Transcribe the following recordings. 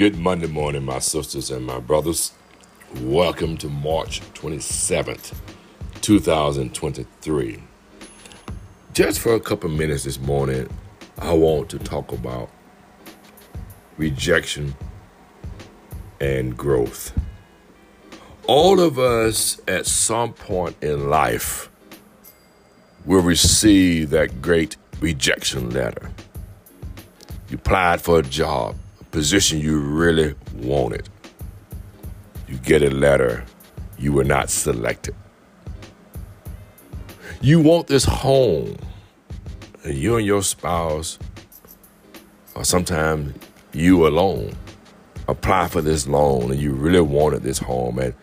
Good Monday morning, my sisters and my brothers. Welcome to March 27th, 2023. Just for a couple minutes this morning, I want to talk about rejection and growth. All of us at some point in life will receive that great rejection letter. You applied for a job position you really wanted. You get a letter, you were not selected. You want this home, and you and your spouse, or sometimes you alone, apply for this loan and you really wanted this home and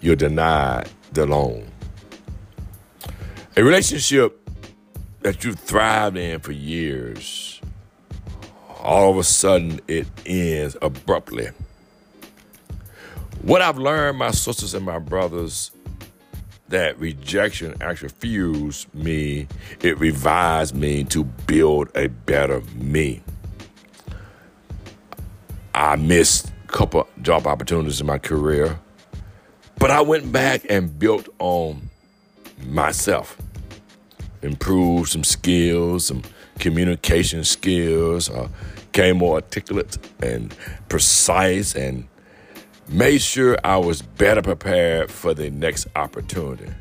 you're denied the loan. A relationship that you've thrived in for years all of a sudden it ends abruptly. What I've learned, my sisters and my brothers, that rejection actually fuels me, it revives me to build a better me. I missed a couple job opportunities in my career, but I went back and built on myself, improved some skills, some communication skills, uh, became more articulate and precise, and made sure I was better prepared for the next opportunity.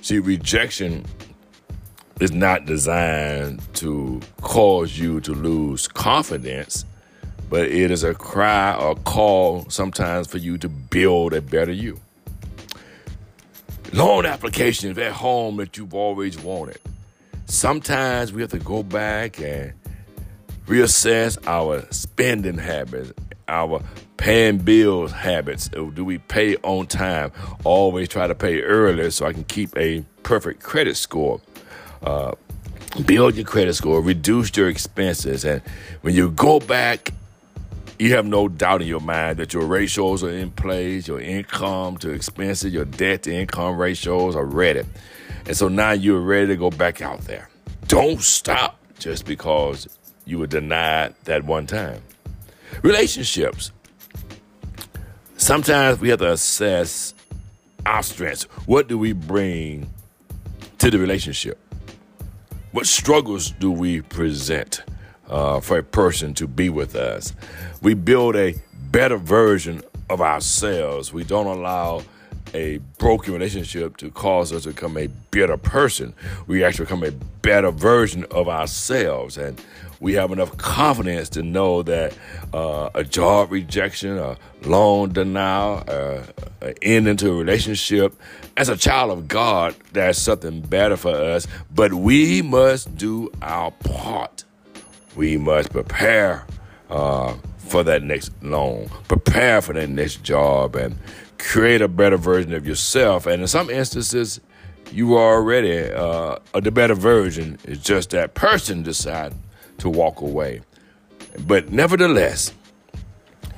See, rejection is not designed to cause you to lose confidence, but it is a cry or call sometimes for you to build a better you. Loan applications at home that you've always wanted sometimes we have to go back and reassess our spending habits, our paying bills habits. Do we pay on time? Always try to pay early so I can keep a perfect credit score. Uh, build your credit score, reduce your expenses, and when you go back, you have no doubt in your mind that your ratios are in place, your income to expenses, your debt to income ratios are ready. And so now you're ready to go back out there. Don't stop just because you were denied that one time. Relationships. Sometimes we have to assess our strengths. What do we bring to the relationship? What struggles do we present uh, for a person to be with us? We build a better version of ourselves. We don't allow a broken relationship to cause us to become a better person. We actually become a better version of ourselves. And we have enough confidence to know that uh, a job rejection, a loan denial, uh, an end into a relationship, as a child of God, there's something better for us. But we must do our part. We must prepare uh, for that next loan, prepare for that next job, and create a better version of yourself. And in some instances, you are already uh, the better version. It's just that person decide to walk away. But nevertheless,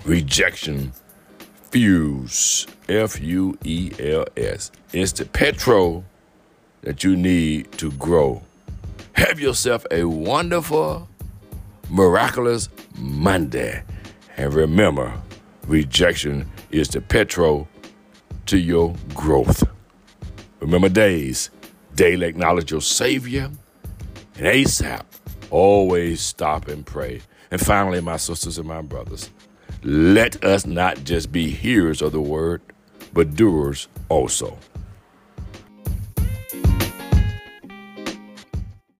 rejection fuels F U E L S. It's the petrol that you need to grow. Have yourself a wonderful, miraculous Monday. And remember, rejection is the petrol to your growth. Remember days, daily acknowledge your Savior, and ASAP, always stop and pray. And finally, my sisters and my brothers, let us not just be hearers of the word, but doers also.